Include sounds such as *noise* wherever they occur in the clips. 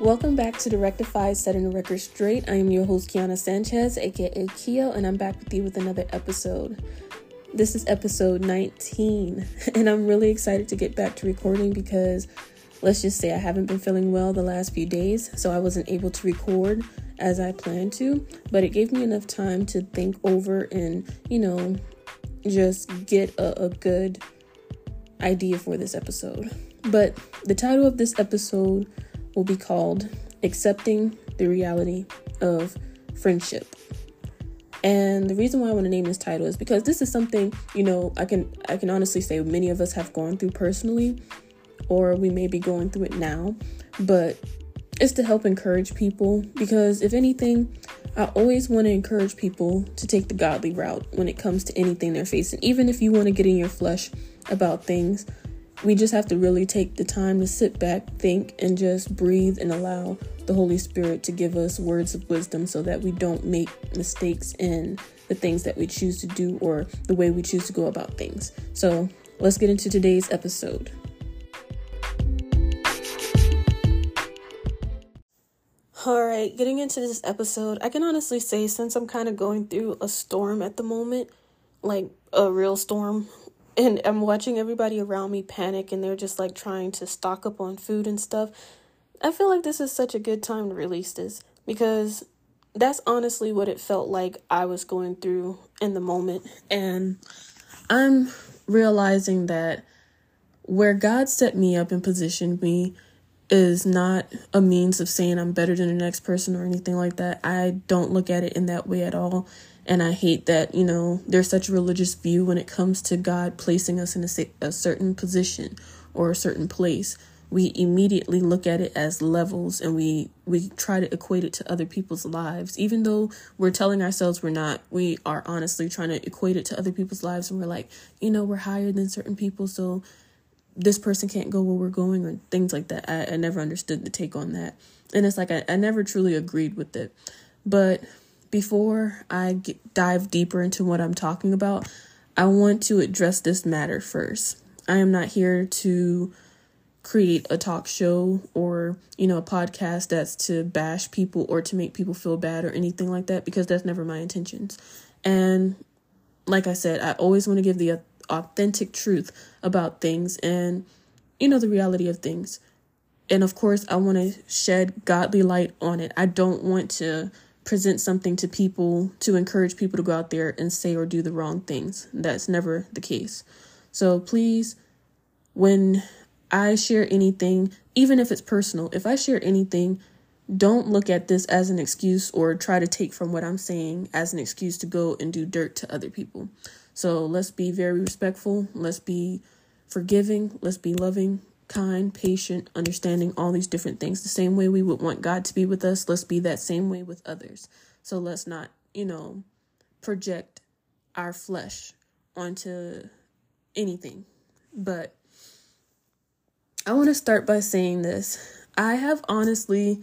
Welcome back to the Rectified Setting the Record Straight. I am your host, Keona Sanchez, aka Kio, and I'm back with you with another episode. This is episode 19, *laughs* and I'm really excited to get back to recording because let's just say I haven't been feeling well the last few days, so I wasn't able to record as I planned to, but it gave me enough time to think over and, you know, just get a, a good idea for this episode. But the title of this episode will be called Accepting the Reality of Friendship. And the reason why I want to name this title is because this is something, you know, I can I can honestly say many of us have gone through personally or we may be going through it now, but it's to help encourage people because if anything, I always want to encourage people to take the godly route when it comes to anything they're facing. Even if you want to get in your flesh about things, we just have to really take the time to sit back, think, and just breathe and allow the Holy Spirit to give us words of wisdom so that we don't make mistakes in the things that we choose to do or the way we choose to go about things. So let's get into today's episode. All right, getting into this episode, I can honestly say since I'm kind of going through a storm at the moment, like a real storm and I'm watching everybody around me panic and they're just like trying to stock up on food and stuff. I feel like this is such a good time to release this because that's honestly what it felt like I was going through in the moment. And I'm realizing that where God set me up and positioned me is not a means of saying I'm better than the next person or anything like that. I don't look at it in that way at all. And I hate that, you know, there's such a religious view when it comes to God placing us in a, a certain position or a certain place. We immediately look at it as levels and we, we try to equate it to other people's lives. Even though we're telling ourselves we're not, we are honestly trying to equate it to other people's lives. And we're like, you know, we're higher than certain people. So this person can't go where we're going or things like that. I, I never understood the take on that. And it's like I, I never truly agreed with it. But before I get, dive deeper into what I'm talking about, I want to address this matter first. I am not here to create a talk show or, you know, a podcast that's to bash people or to make people feel bad or anything like that because that's never my intentions. And like I said, I always want to give the authentic truth about things and, you know, the reality of things. And of course, I want to shed godly light on it. I don't want to present something to people to encourage people to go out there and say or do the wrong things. That's never the case. So please, when I share anything, even if it's personal, if I share anything, don't look at this as an excuse or try to take from what I'm saying as an excuse to go and do dirt to other people. So let's be very respectful. Let's be forgiving. Let's be loving kind, patient, understanding, all these different things. The same way we would want God to be with us, let's be that same way with others. So let's not, you know, project our flesh onto anything. But I want to start by saying this. I have honestly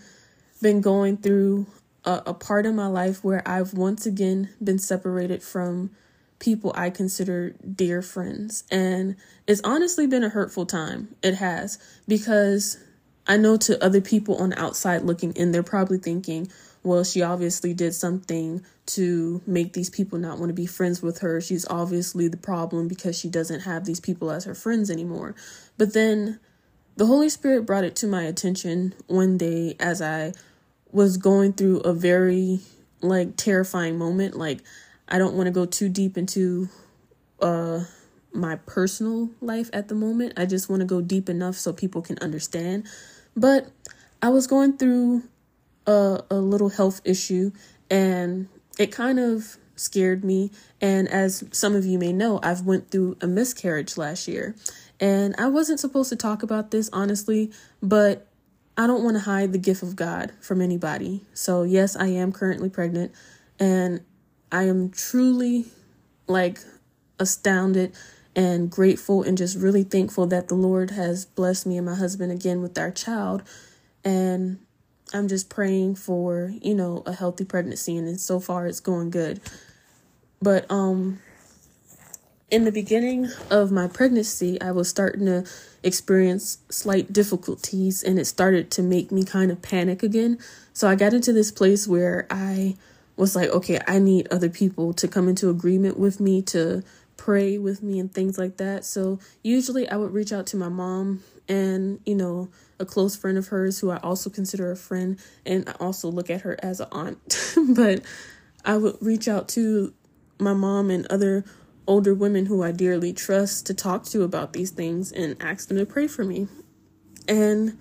been going through a, a part of my life where I've once again been separated from people I consider dear friends. And it's honestly been a hurtful time. It has. Because I know to other people on the outside looking in, they're probably thinking, well, she obviously did something to make these people not want to be friends with her. She's obviously the problem because she doesn't have these people as her friends anymore. But then the Holy Spirit brought it to my attention one day as I was going through a very like terrifying moment. Like I don't want to go too deep into uh my personal life at the moment. I just want to go deep enough so people can understand. But I was going through a a little health issue and it kind of scared me and as some of you may know, I've went through a miscarriage last year. And I wasn't supposed to talk about this honestly, but I don't want to hide the gift of God from anybody. So, yes, I am currently pregnant and I am truly like astounded and grateful and just really thankful that the Lord has blessed me and my husband again with our child. And I'm just praying for, you know, a healthy pregnancy and so far it's going good. But um in the beginning of my pregnancy, I was starting to experience slight difficulties and it started to make me kind of panic again. So I got into this place where I was like, okay, I need other people to come into agreement with me, to pray with me, and things like that. So usually I would reach out to my mom and, you know, a close friend of hers who I also consider a friend, and I also look at her as an aunt. *laughs* but I would reach out to my mom and other older women who I dearly trust to talk to about these things and ask them to pray for me. And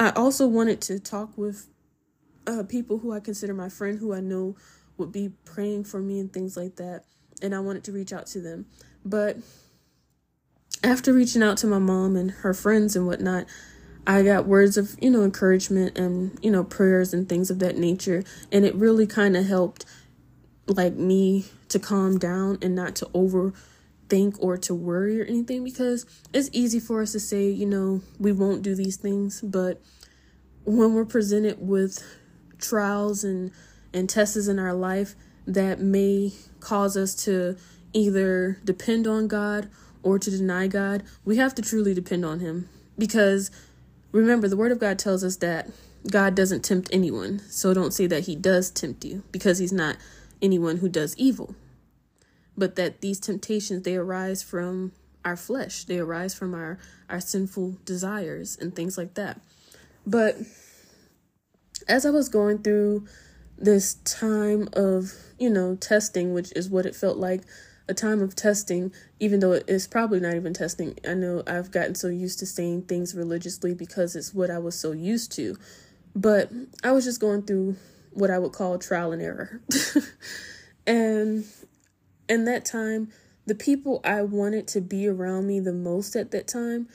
I also wanted to talk with uh, people who I consider my friend, who I know would be praying for me and things like that. And I wanted to reach out to them. But after reaching out to my mom and her friends and whatnot, I got words of, you know, encouragement and, you know, prayers and things of that nature. And it really kind of helped, like, me to calm down and not to overthink or to worry or anything because it's easy for us to say, you know, we won't do these things. But when we're presented with trials and, and tests in our life that may cause us to either depend on God or to deny God, we have to truly depend on Him because remember, the Word of God tells us that God doesn't tempt anyone. So don't say that He does tempt you because He's not anyone who does evil. But that these temptations, they arise from our flesh, they arise from our, our sinful desires and things like that. But as I was going through this time of, you know, testing, which is what it felt like a time of testing, even though it's probably not even testing. I know I've gotten so used to saying things religiously because it's what I was so used to. But I was just going through what I would call trial and error. *laughs* and in that time, the people I wanted to be around me the most at that time,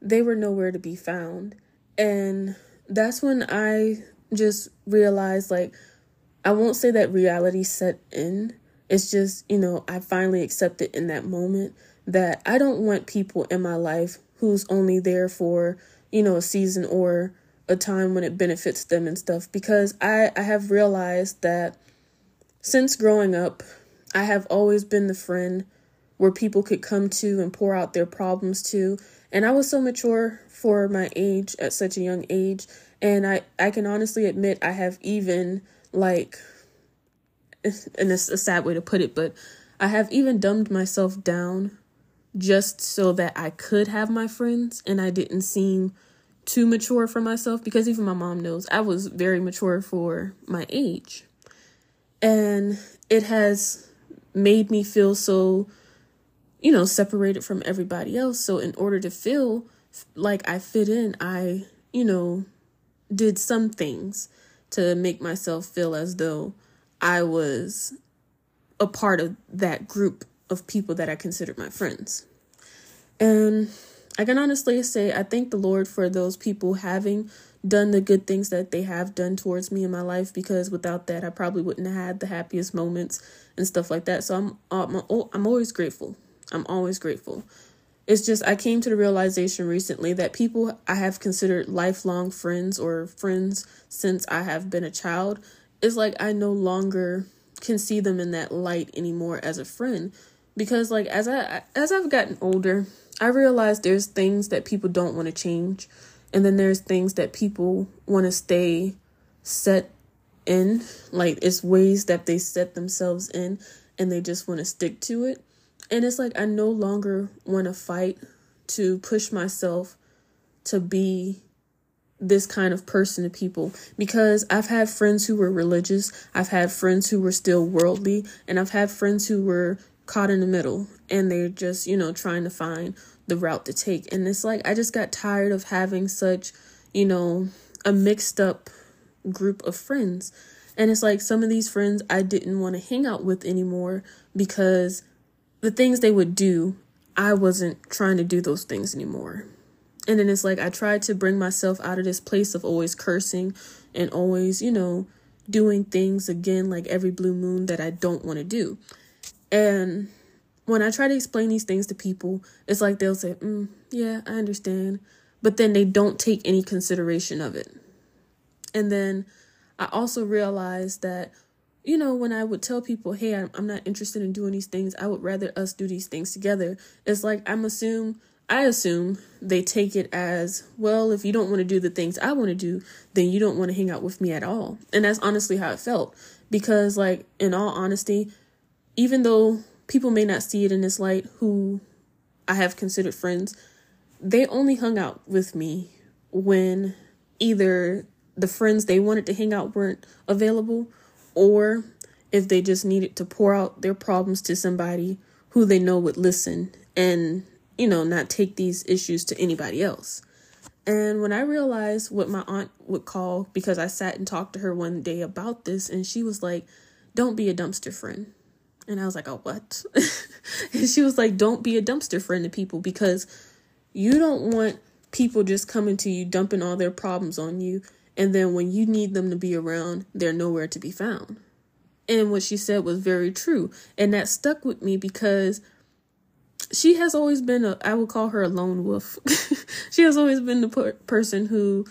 they were nowhere to be found. And that's when I just realized like I won't say that reality set in. It's just, you know, I finally accepted in that moment that I don't want people in my life who's only there for, you know, a season or a time when it benefits them and stuff because I, I have realized that since growing up, I have always been the friend where people could come to and pour out their problems to. And I was so mature for my age at such a young age. And I, I can honestly admit I have even like *laughs* and it's a sad way to put it, but I have even dumbed myself down just so that I could have my friends and I didn't seem too mature for myself because even my mom knows I was very mature for my age. And it has made me feel so, you know, separated from everybody else. So, in order to feel like I fit in, I, you know, did some things to make myself feel as though I was a part of that group of people that I considered my friends. And I can honestly say I thank the Lord for those people having done the good things that they have done towards me in my life because without that I probably wouldn't have had the happiest moments and stuff like that. So I'm I'm, I'm always grateful. I'm always grateful. It's just I came to the realization recently that people I have considered lifelong friends or friends since I have been a child, it's like I no longer can see them in that light anymore as a friend. Because like as I as I've gotten older, I realize there's things that people don't want to change and then there's things that people want to stay set in. Like it's ways that they set themselves in and they just want to stick to it and it's like I no longer want to fight to push myself to be this kind of person to people because I've had friends who were religious, I've had friends who were still worldly, and I've had friends who were caught in the middle and they're just, you know, trying to find the route to take. And it's like I just got tired of having such, you know, a mixed up group of friends. And it's like some of these friends I didn't want to hang out with anymore because the things they would do, I wasn't trying to do those things anymore. And then it's like I tried to bring myself out of this place of always cursing and always, you know, doing things again like every blue moon that I don't want to do. And when I try to explain these things to people, it's like they'll say, mm, Yeah, I understand. But then they don't take any consideration of it. And then I also realized that you know, when I would tell people, hey, I'm, I'm not interested in doing these things, I would rather us do these things together. It's like I'm assume I assume they take it as, well, if you don't want to do the things I want to do, then you don't want to hang out with me at all. And that's honestly how it felt. Because, like, in all honesty, even though people may not see it in this light who I have considered friends, they only hung out with me when either the friends they wanted to hang out weren't available or if they just needed to pour out their problems to somebody who they know would listen and you know, not take these issues to anybody else. And when I realized what my aunt would call, because I sat and talked to her one day about this, and she was like, Don't be a dumpster friend. And I was like, Oh, what? *laughs* and she was like, Don't be a dumpster friend to people because you don't want people just coming to you, dumping all their problems on you. And then when you need them to be around, they're nowhere to be found. And what she said was very true. And that stuck with me because she has always been a I would call her a lone wolf. *laughs* she has always been the per- person who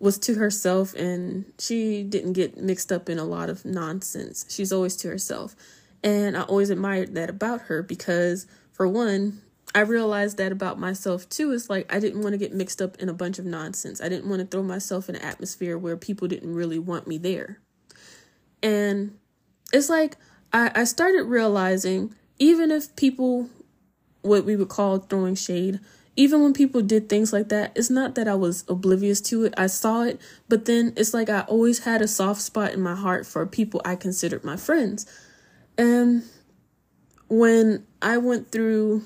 was to herself and she didn't get mixed up in a lot of nonsense. She's always to herself. And I always admired that about her because for one, I realized that about myself too. It's like I didn't want to get mixed up in a bunch of nonsense. I didn't want to throw myself in an atmosphere where people didn't really want me there. And it's like I, I started realizing even if people what we would call throwing shade. Even when people did things like that, it's not that I was oblivious to it. I saw it, but then it's like I always had a soft spot in my heart for people I considered my friends. And when I went through,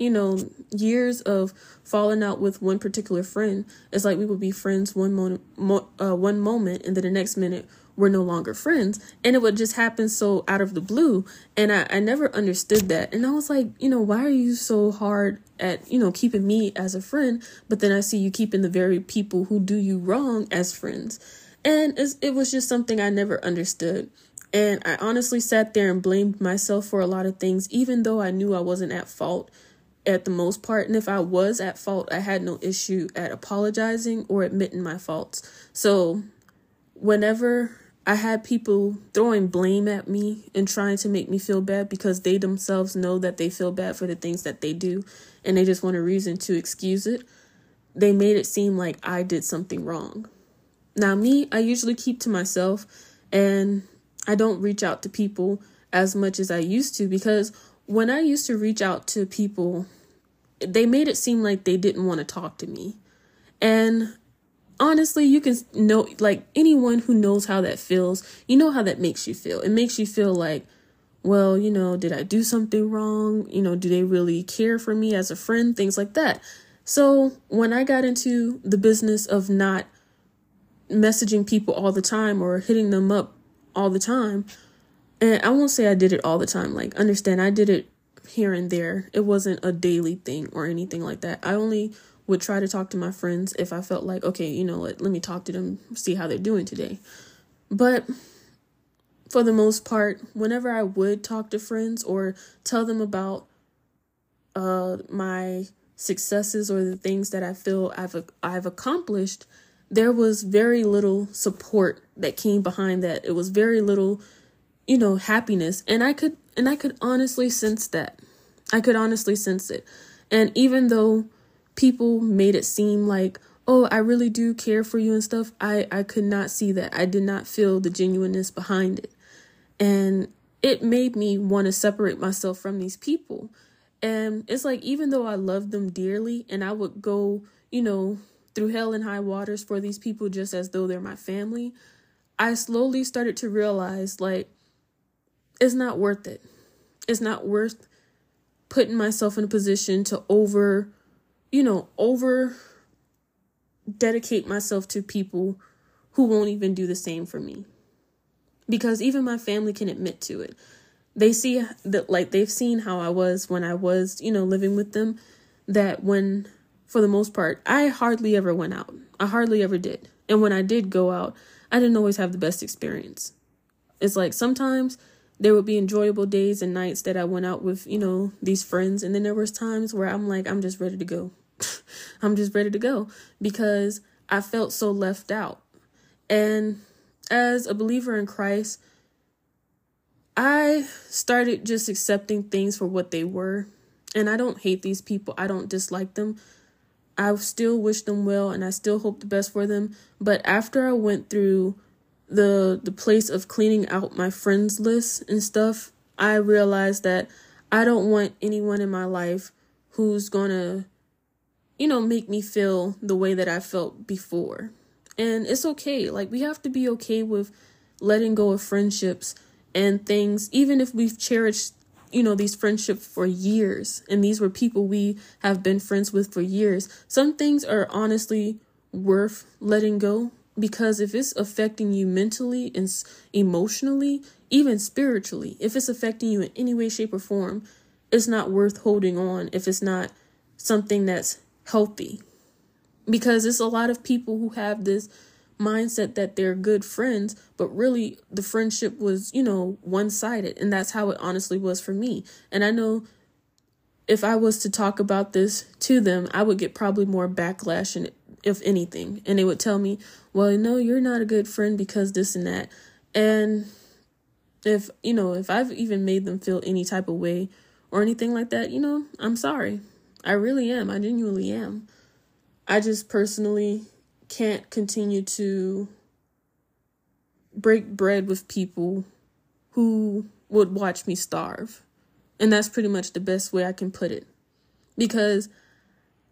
you know, years of falling out with one particular friend, it's like we would be friends one moment, mo- uh, one moment, and then the next minute we're no longer friends. And it would just happen so out of the blue and I, I never understood that. And i was like you know why are you so hard at you know keeping me as a friend but then i see you keeping the very people who do you wrong as friends. And it was just something i never understood. And i honestly sat there and blamed myself for a lot of things even though i knew i wasn't at fault at the most part and if i was at fault i had no issue at apologizing or admitting my faults so whenever I had people throwing blame at me and trying to make me feel bad because they themselves know that they feel bad for the things that they do and they just want a reason to excuse it. They made it seem like I did something wrong. Now, me, I usually keep to myself and I don't reach out to people as much as I used to because when I used to reach out to people, they made it seem like they didn't want to talk to me. And honestly, you can know, like anyone who knows how that feels, you know how that makes you feel. It makes you feel like, well, you know, did I do something wrong? You know, do they really care for me as a friend? Things like that. So when I got into the business of not messaging people all the time or hitting them up all the time, and I won't say I did it all the time, like, understand, I did it here and there. It wasn't a daily thing or anything like that. I only would try to talk to my friends if I felt like, okay, you know, let, let me talk to them, see how they're doing today. But for the most part, whenever I would talk to friends or tell them about uh my successes or the things that I feel I've I've accomplished, there was very little support that came behind that. It was very little, you know, happiness, and I could and I could honestly sense that. I could honestly sense it. And even though people made it seem like oh i really do care for you and stuff i i could not see that i did not feel the genuineness behind it and it made me want to separate myself from these people and it's like even though i love them dearly and i would go you know through hell and high waters for these people just as though they're my family i slowly started to realize like it's not worth it it's not worth putting myself in a position to over you know, over dedicate myself to people who won't even do the same for me. Because even my family can admit to it. They see that, like, they've seen how I was when I was, you know, living with them. That when, for the most part, I hardly ever went out. I hardly ever did. And when I did go out, I didn't always have the best experience. It's like sometimes there would be enjoyable days and nights that I went out with, you know, these friends. And then there was times where I'm like, I'm just ready to go. *laughs* I'm just ready to go because I felt so left out. And as a believer in Christ, I started just accepting things for what they were. And I don't hate these people, I don't dislike them. I still wish them well and I still hope the best for them. But after I went through the the place of cleaning out my friends list and stuff, I realized that I don't want anyone in my life who's gonna, you know, make me feel the way that I felt before. And it's okay. Like we have to be okay with letting go of friendships and things, even if we've cherished you know these friendships for years and these were people we have been friends with for years some things are honestly worth letting go because if it's affecting you mentally and emotionally even spiritually if it's affecting you in any way shape or form it's not worth holding on if it's not something that's healthy because it's a lot of people who have this mindset that they're good friends, but really the friendship was, you know, one sided. And that's how it honestly was for me. And I know if I was to talk about this to them, I would get probably more backlash, and if anything. And they would tell me, well, no, you're not a good friend because this and that. And if, you know, if I've even made them feel any type of way or anything like that, you know, I'm sorry. I really am. I genuinely am. I just personally can't continue to break bread with people who would watch me starve. And that's pretty much the best way I can put it. Because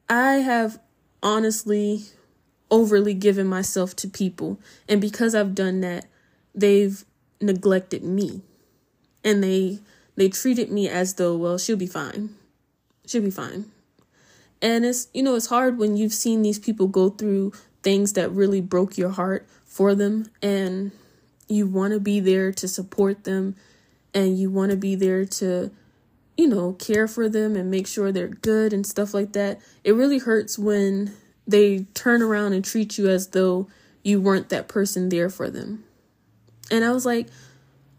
I have honestly overly given myself to people. And because I've done that, they've neglected me. And they they treated me as though, well, she'll be fine. She'll be fine. And it's you know, it's hard when you've seen these people go through things that really broke your heart for them and you want to be there to support them and you want to be there to you know care for them and make sure they're good and stuff like that it really hurts when they turn around and treat you as though you weren't that person there for them. And i was like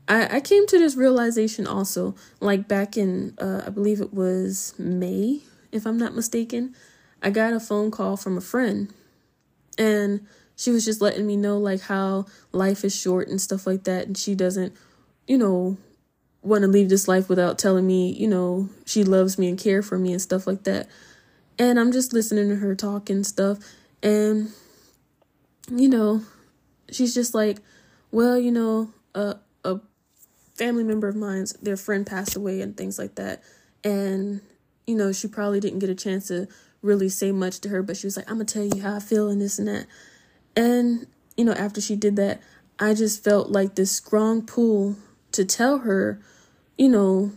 i, I came to this realization also like back in uh, i believe it was may if i'm not mistaken i got a phone call from a friend. And she was just letting me know like how life is short and stuff like that. And she doesn't you know want to leave this life without telling me you know she loves me and care for me and stuff like that. And i'm just listening to her talk and stuff. And you know she's just like well you know a, a family member of mine's their friend passed away and things like that. And you know she probably didn't get a chance to really say much to her, but she was like, I'm gonna tell you how I feel and this and that. And, you know, after she did that, I just felt like this strong pull to tell her, you know,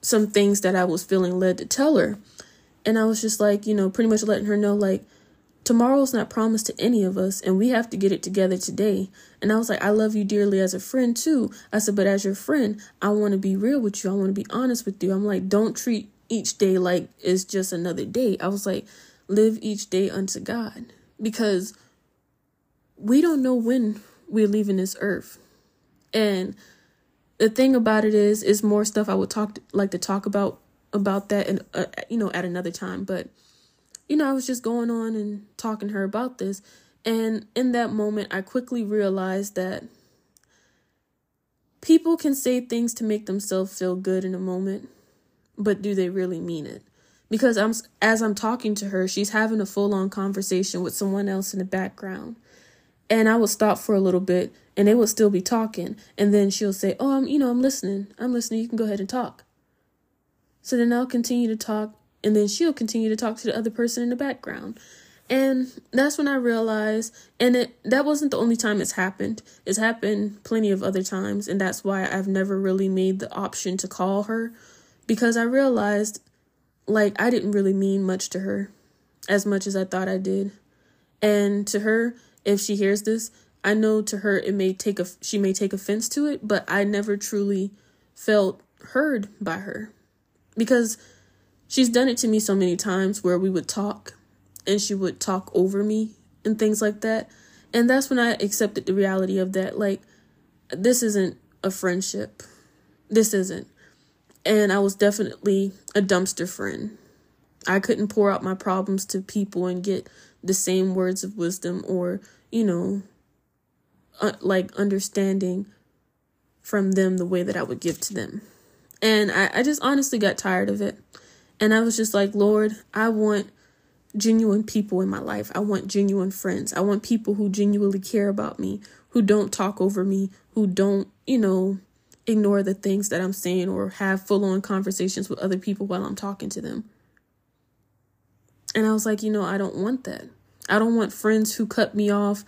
some things that I was feeling led to tell her. And I was just like, you know, pretty much letting her know, like, tomorrow's not promised to any of us, and we have to get it together today. And I was like, I love you dearly as a friend, too. I said, but as your friend, I want to be real with you. I want to be honest with you. I'm like, don't treat each day like it's just another day. I was like, live each day unto God because we don't know when we're leaving this earth. And the thing about it is, is more stuff I would talk like to talk about about that and uh, you know at another time. But you know, I was just going on and talking to her about this, and in that moment, I quickly realized that people can say things to make themselves feel good in a moment but do they really mean it? Because I'm as I'm talking to her, she's having a full-on conversation with someone else in the background. And I would stop for a little bit and they will still be talking and then she'll say, "Oh, I'm, you know, I'm listening. I'm listening. You can go ahead and talk." So then I'll continue to talk and then she'll continue to talk to the other person in the background. And that's when I realized, and it that wasn't the only time it's happened. It's happened plenty of other times, and that's why I've never really made the option to call her because I realized like I didn't really mean much to her as much as I thought I did. And to her, if she hears this, I know to her it may take a she may take offense to it, but I never truly felt heard by her. Because she's done it to me so many times where we would talk and she would talk over me and things like that. And that's when I accepted the reality of that like this isn't a friendship. This isn't. And I was definitely a dumpster friend. I couldn't pour out my problems to people and get the same words of wisdom or, you know, uh, like understanding from them the way that I would give to them. And I, I just honestly got tired of it. And I was just like, Lord, I want genuine people in my life. I want genuine friends. I want people who genuinely care about me, who don't talk over me, who don't, you know, ignore the things that I'm saying or have full on conversations with other people while I'm talking to them. And I was like, you know, I don't want that. I don't want friends who cut me off,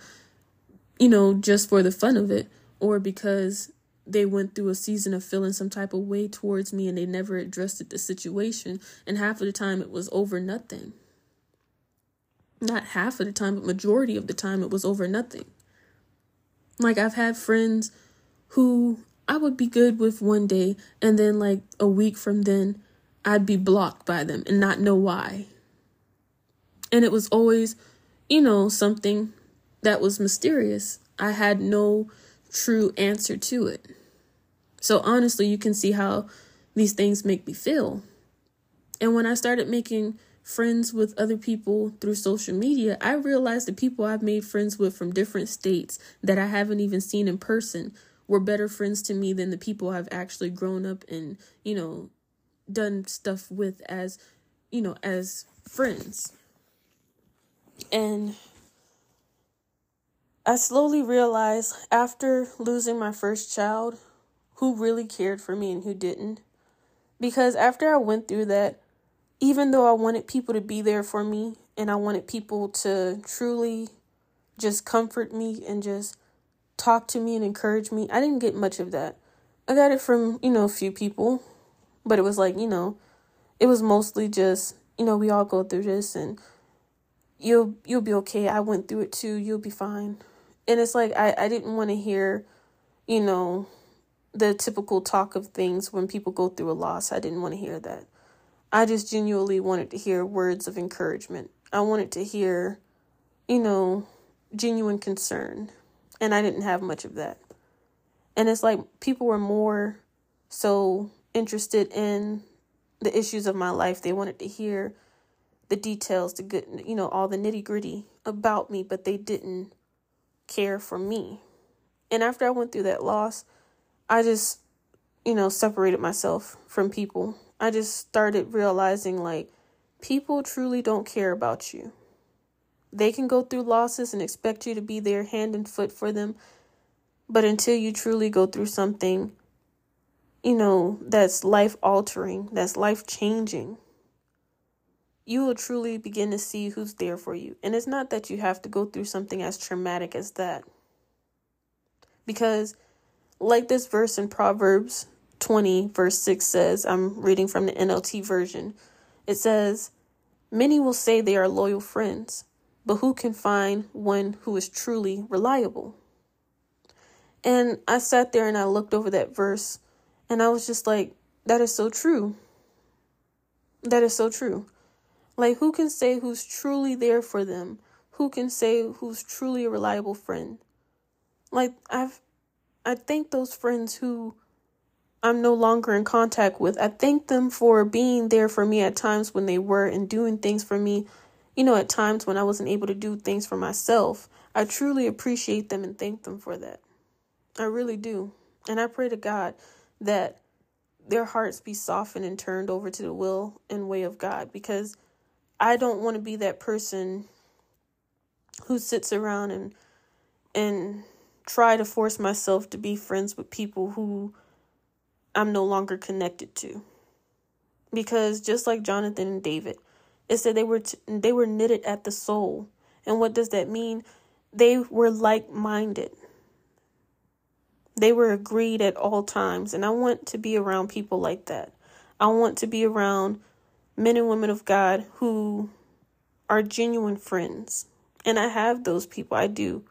you know, just for the fun of it or because they went through a season of feeling some type of way towards me and they never addressed the situation. And half of the time it was over nothing. Not half of the time, but majority of the time it was over nothing. Like I've had friends who I would be good with one day and then like a week from then I'd be blocked by them and not know why. And it was always, you know, something that was mysterious. I had no true answer to it. So honestly, you can see how these things make me feel. And when I started making friends with other people through social media, I realized the people I've made friends with from different states that I haven't even seen in person were better friends to me than the people I've actually grown up and, you know, done stuff with as, you know, as friends. And I slowly realized after losing my first child who really cared for me and who didn't. Because after I went through that, even though I wanted people to be there for me and I wanted people to truly just comfort me and just talk to me and encourage me, I didn't get much of that. I got it from, you know, a few people, but it was like, you know, it was mostly just, you know, we all go through this and you'll you'll be okay. I went through it too. You'll be fine. And it's like I I didn't want to hear, you know, the typical talk of things when people go through a loss. I didn't want to hear that. I just genuinely wanted to hear words of encouragement. I wanted to hear, you know, genuine concern. And I didn't have much of that. And it's like people were more so interested in the issues of my life. They wanted to hear the details, the good, you know, all the nitty gritty about me, but they didn't care for me. And after I went through that loss, I just, you know, separated myself from people. I just started realizing like people truly don't care about you. They can go through losses and expect you to be there hand and foot for them. But until you truly go through something, you know, that's life altering, that's life changing, you will truly begin to see who's there for you. And it's not that you have to go through something as traumatic as that. Because, like this verse in Proverbs 20, verse 6 says, I'm reading from the NLT version. It says, Many will say they are loyal friends, but who can find one who is truly reliable? And I sat there and I looked over that verse and I was just like, that is so true. That is so true. Like, who can say who's truly there for them? Who can say who's truly a reliable friend? Like, I've, I thank those friends who I'm no longer in contact with. I thank them for being there for me at times when they were and doing things for me, you know, at times when I wasn't able to do things for myself. I truly appreciate them and thank them for that. I really do. And I pray to God that their hearts be softened and turned over to the will and way of God because I don't want to be that person who sits around and and try to force myself to be friends with people who I'm no longer connected to. Because just like Jonathan and David, it said they were t- they were knitted at the soul. And what does that mean? They were like-minded. They were agreed at all times, and I want to be around people like that. I want to be around men and women of God who are genuine friends. And I have those people. I do.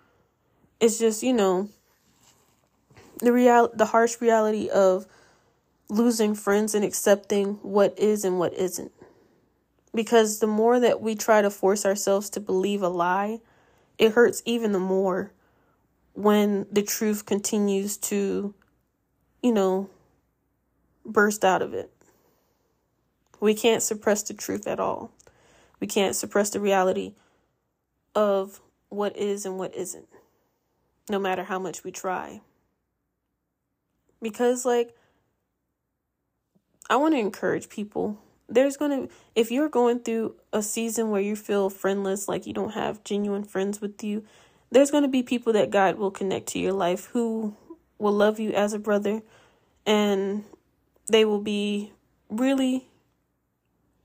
It's just, you know, the real the harsh reality of losing friends and accepting what is and what isn't. Because the more that we try to force ourselves to believe a lie, it hurts even the more when the truth continues to, you know, burst out of it. We can't suppress the truth at all. We can't suppress the reality of what is and what isn't, no matter how much we try. Because, like, I want to encourage people. There's going to, if you're going through a season where you feel friendless, like you don't have genuine friends with you, there's going to be people that God will connect to your life who will love you as a brother and they will be really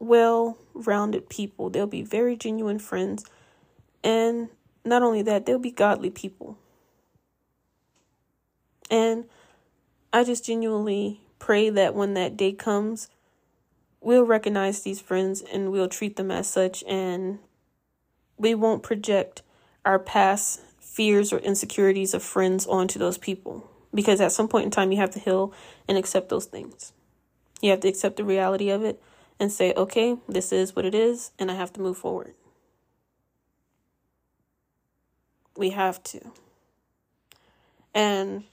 well rounded people. They'll be very genuine friends. And not only that, they'll be godly people. And I just genuinely pray that when that day comes, we'll recognize these friends and we'll treat them as such, and we won't project our past fears or insecurities of friends onto those people. Because at some point in time, you have to heal and accept those things. You have to accept the reality of it and say, okay, this is what it is, and I have to move forward. We have to. And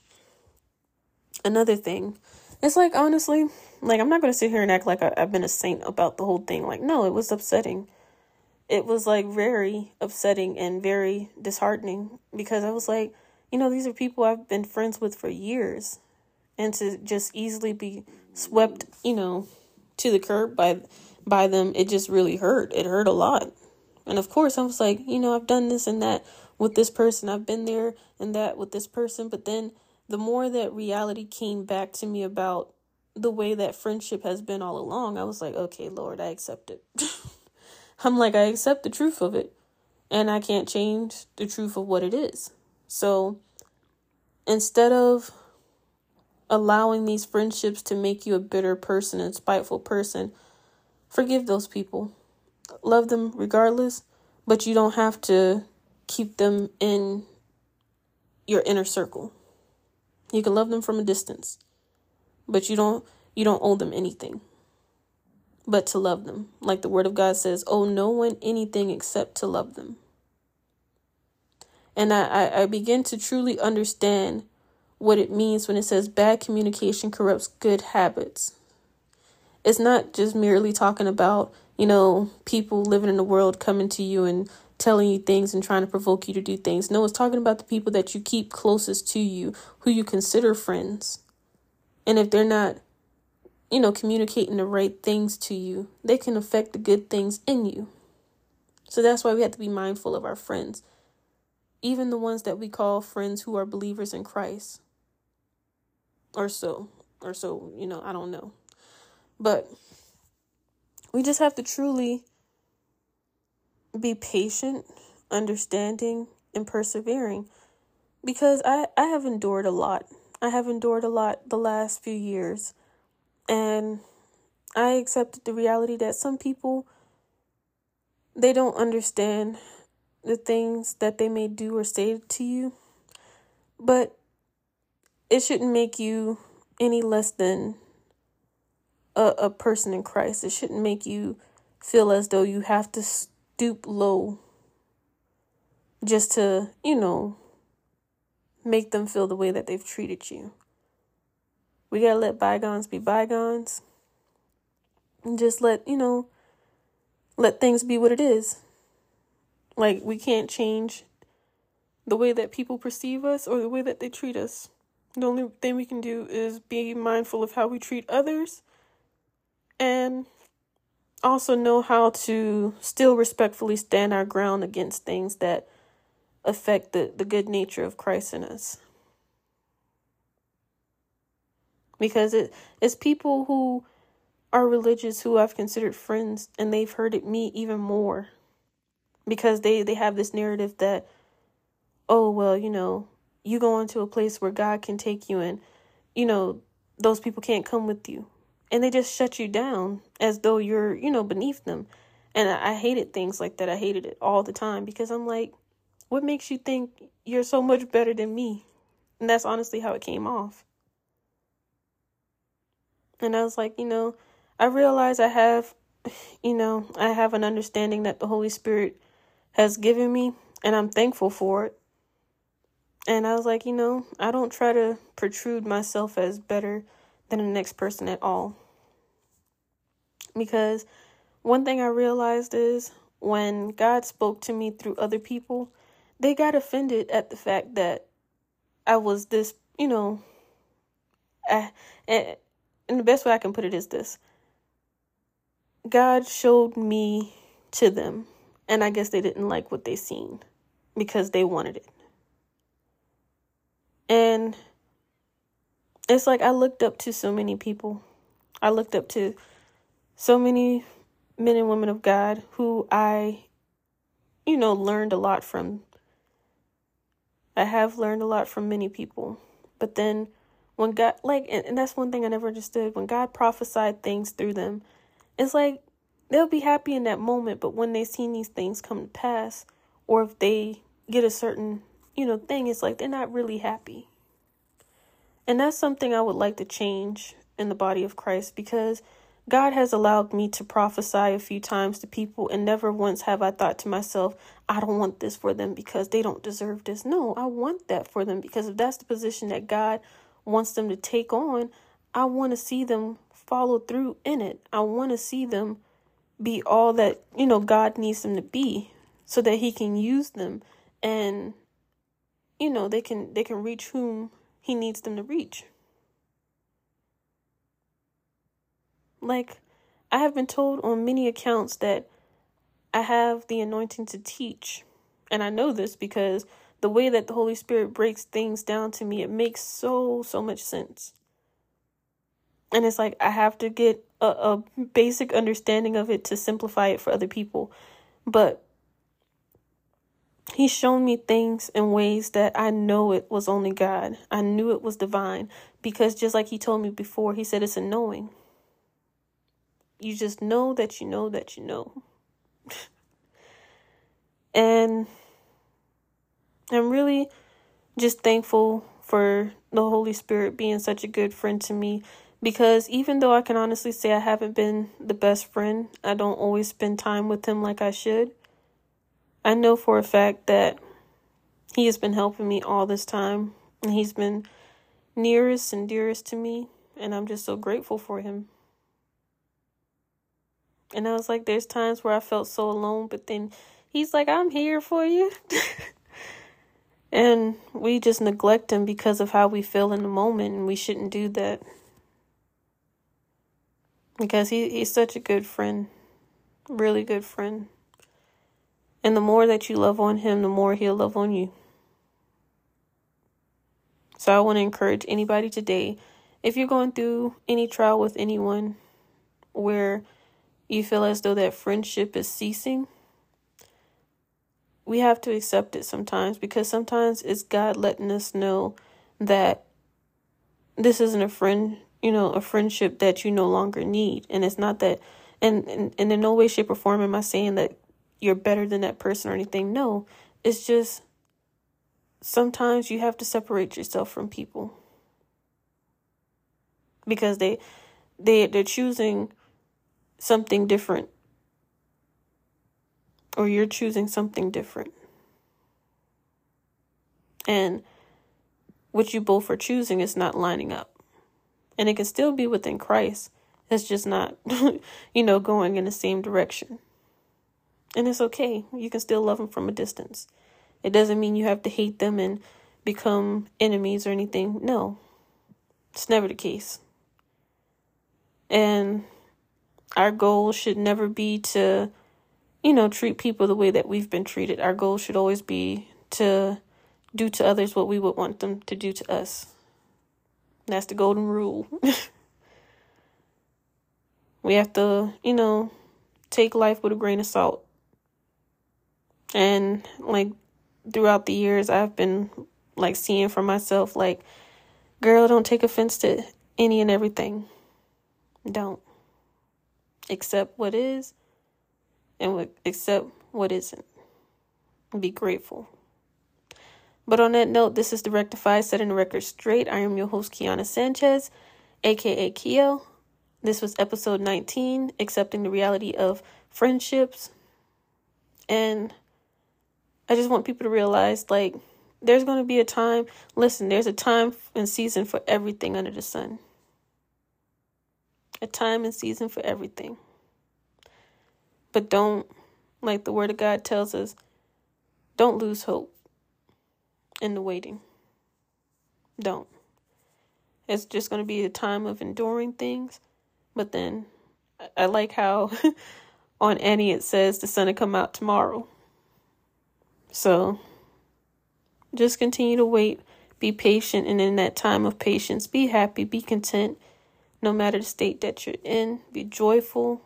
another thing, it's like, honestly, like, I'm not going to sit here and act like I, I've been a saint about the whole thing. Like, no, it was upsetting. It was like very upsetting and very disheartening because I was like, you know, these are people I've been friends with for years. And to just easily be swept, you know, to the curb by by them, it just really hurt. It hurt a lot. And of course, I was like, you know, I've done this and that with this person. I've been there and that with this person. But then the more that reality came back to me about the way that friendship has been all along, I was like, okay, Lord, I accept it. *laughs* I'm like, I accept the truth of it. And I can't change the truth of what it is. So instead of allowing these friendships to make you a bitter person and spiteful person, forgive those people. Love them regardless, but you don't have to keep them in your inner circle. You can love them from a distance, but you don't you don't owe them anything. But to love them. Like the word of God says, owe no one anything except to love them. And I, I, I begin to truly understand what it means when it says bad communication corrupts good habits. It's not just merely talking about, you know, people living in the world coming to you and telling you things and trying to provoke you to do things. No, it's talking about the people that you keep closest to you, who you consider friends. And if they're not, you know, communicating the right things to you, they can affect the good things in you. So that's why we have to be mindful of our friends, even the ones that we call friends who are believers in Christ or so or so you know i don't know. But we just have to truly be patient understanding and persevering because i i have endured a lot. I have endured a lot the last few years. And i accepted the reality that some people they don't understand the things that they may do or say to you. But it shouldn't make you any less than a, a person in Christ. It shouldn't make you feel as though you have to stoop low just to, you know, make them feel the way that they've treated you. We gotta let bygones be bygones. And just let, you know, let things be what it is. Like, we can't change the way that people perceive us or the way that they treat us. The only thing we can do is be mindful of how we treat others and also know how to still respectfully stand our ground against things that affect the, the good nature of Christ in us. Because it, it's people who are religious who I've considered friends and they've hurted me even more because they, they have this narrative that, oh, well, you know, you go into a place where God can take you and you know those people can't come with you. And they just shut you down as though you're you know beneath them. And I, hated things like that. I hated it all the time because I'm like what makes you think you're so much better than me? And that's honestly how it came off. And I was like you know I realize I have *sighs* you know I have an understanding that the Holy Spirit has given me and I'm thankful for it and I was like, you know, I don't try to protrude myself as better than the next person at all. Because one thing I realized is when God spoke to me through other people, they got offended at the fact that I was this, you know, I, and the best way I can put it is this God showed me to them, and I guess they didn't like what they seen because they wanted it. And it's like I looked up to so many people. I looked up to so many men and women of God who I, you know, learned a lot from. I have learned a lot from many people. But then when God, like, and, and that's one thing I never understood. When God prophesied things through them, it's like they'll be happy in that moment, but when they see these things come to pass, or if they get a certain, you know, thing, is like they're not really happy. And that's something I would like to change in the body of Christ because God has allowed me to prophesy a few times to people, and never once have I thought to myself, I don't want this for them because they don't deserve this. No, I want that for them because if that's the position that God wants them to take on, I want to see them follow through in it. I want to see them be all that, you know, God needs them to be so that he can use them and you know, they can they can reach whom he needs them to reach. Like, I have been told on many accounts that I have the anointing to teach. And I know this because the way that the Holy Spirit breaks things down to me, it makes so, so much sense. And it's like I have to get a, a basic understanding of it to simplify it for other people. But He's shown me things in ways that I know it was only God. I knew it was divine because just like He told me before, He said it's a knowing. You just know that you know that you know. *laughs* and I'm really just thankful for the Holy Spirit being such a good friend to me because even though I can honestly say I haven't been the best friend, I don't always spend time with him like I should. I know for a fact that he has been helping me all this time and he's been nearest and dearest to me and I'm just so grateful for him. And I was like, there's times where I felt so alone, but then he's like, I'm here for you. *laughs* and we just neglect him because of how we feel in the moment, and we shouldn't do that. Because he, he's such a good friend, really good friend. And the more that you love on him, the more he'll love on you. So I want to encourage anybody today if you're going through any trial with anyone where you feel as though that friendship is ceasing, we have to accept it sometimes because sometimes it's God letting us know that this isn't a friend, you know, a friendship that you no longer need. And it's not that, and, and, and in no way, shape, or form am I saying that you're better than that person or anything. No, it's just sometimes you have to separate yourself from people because they they they're choosing something different or you're choosing something different. And what you both are choosing is not lining up. And it can still be within Christ. It's just not, *laughs* you know, going in the same direction. And it's okay. You can still love them from a distance. It doesn't mean you have to hate them and become enemies or anything. No, it's never the case. And our goal should never be to, you know, treat people the way that we've been treated. Our goal should always be to do to others what we would want them to do to us. That's the golden rule. *laughs* we have to, you know, take life with a grain of salt. And like throughout the years, I've been like seeing for myself, like, girl, don't take offense to any and everything. Don't accept what is and accept what isn't. Be grateful. But on that note, this is the Rectify Setting the Record Straight. I am your host, Keona Sanchez, aka Keo. This was episode 19, Accepting the Reality of Friendships. And I just want people to realize like, there's going to be a time, listen, there's a time and season for everything under the sun a time and season for everything. But don't, like the Word of God tells us, don't lose hope in the waiting. Don't. it's just going to be a time of enduring things. But then I like how *laughs* on Annie it says the sun will come out tomorrow. So just continue to wait, be patient, and in that time of patience, be happy, be content, no matter the state that you're in, be joyful.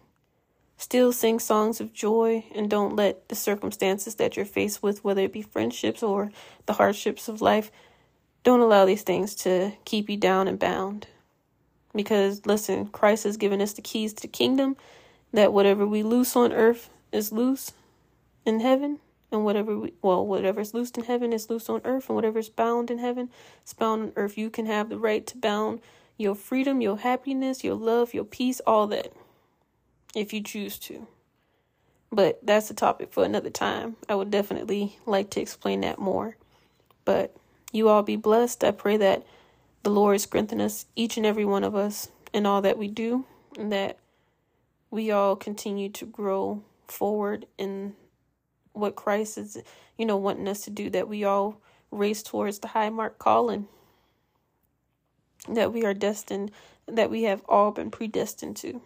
Still sing songs of joy and don't let the circumstances that you're faced with, whether it be friendships or the hardships of life, don't allow these things to keep you down and bound. Because listen, Christ has given us the keys to the kingdom that whatever we loose on earth is loose in heaven and whatever we, well whatever is loosed in heaven is loose on earth and whatever is bound in heaven is bound on earth. You can have the right to bound your freedom your happiness your love your peace all that if you choose to. But that's a topic for another time. I would definitely like to explain that more. But you all be blessed. I pray that the lord strengthen us each and every one of us in all that we do and that we all continue to grow forward in what Christ is, you know, wanting us to do, that we all race towards the high mark calling that we are destined, that we have all been predestined to.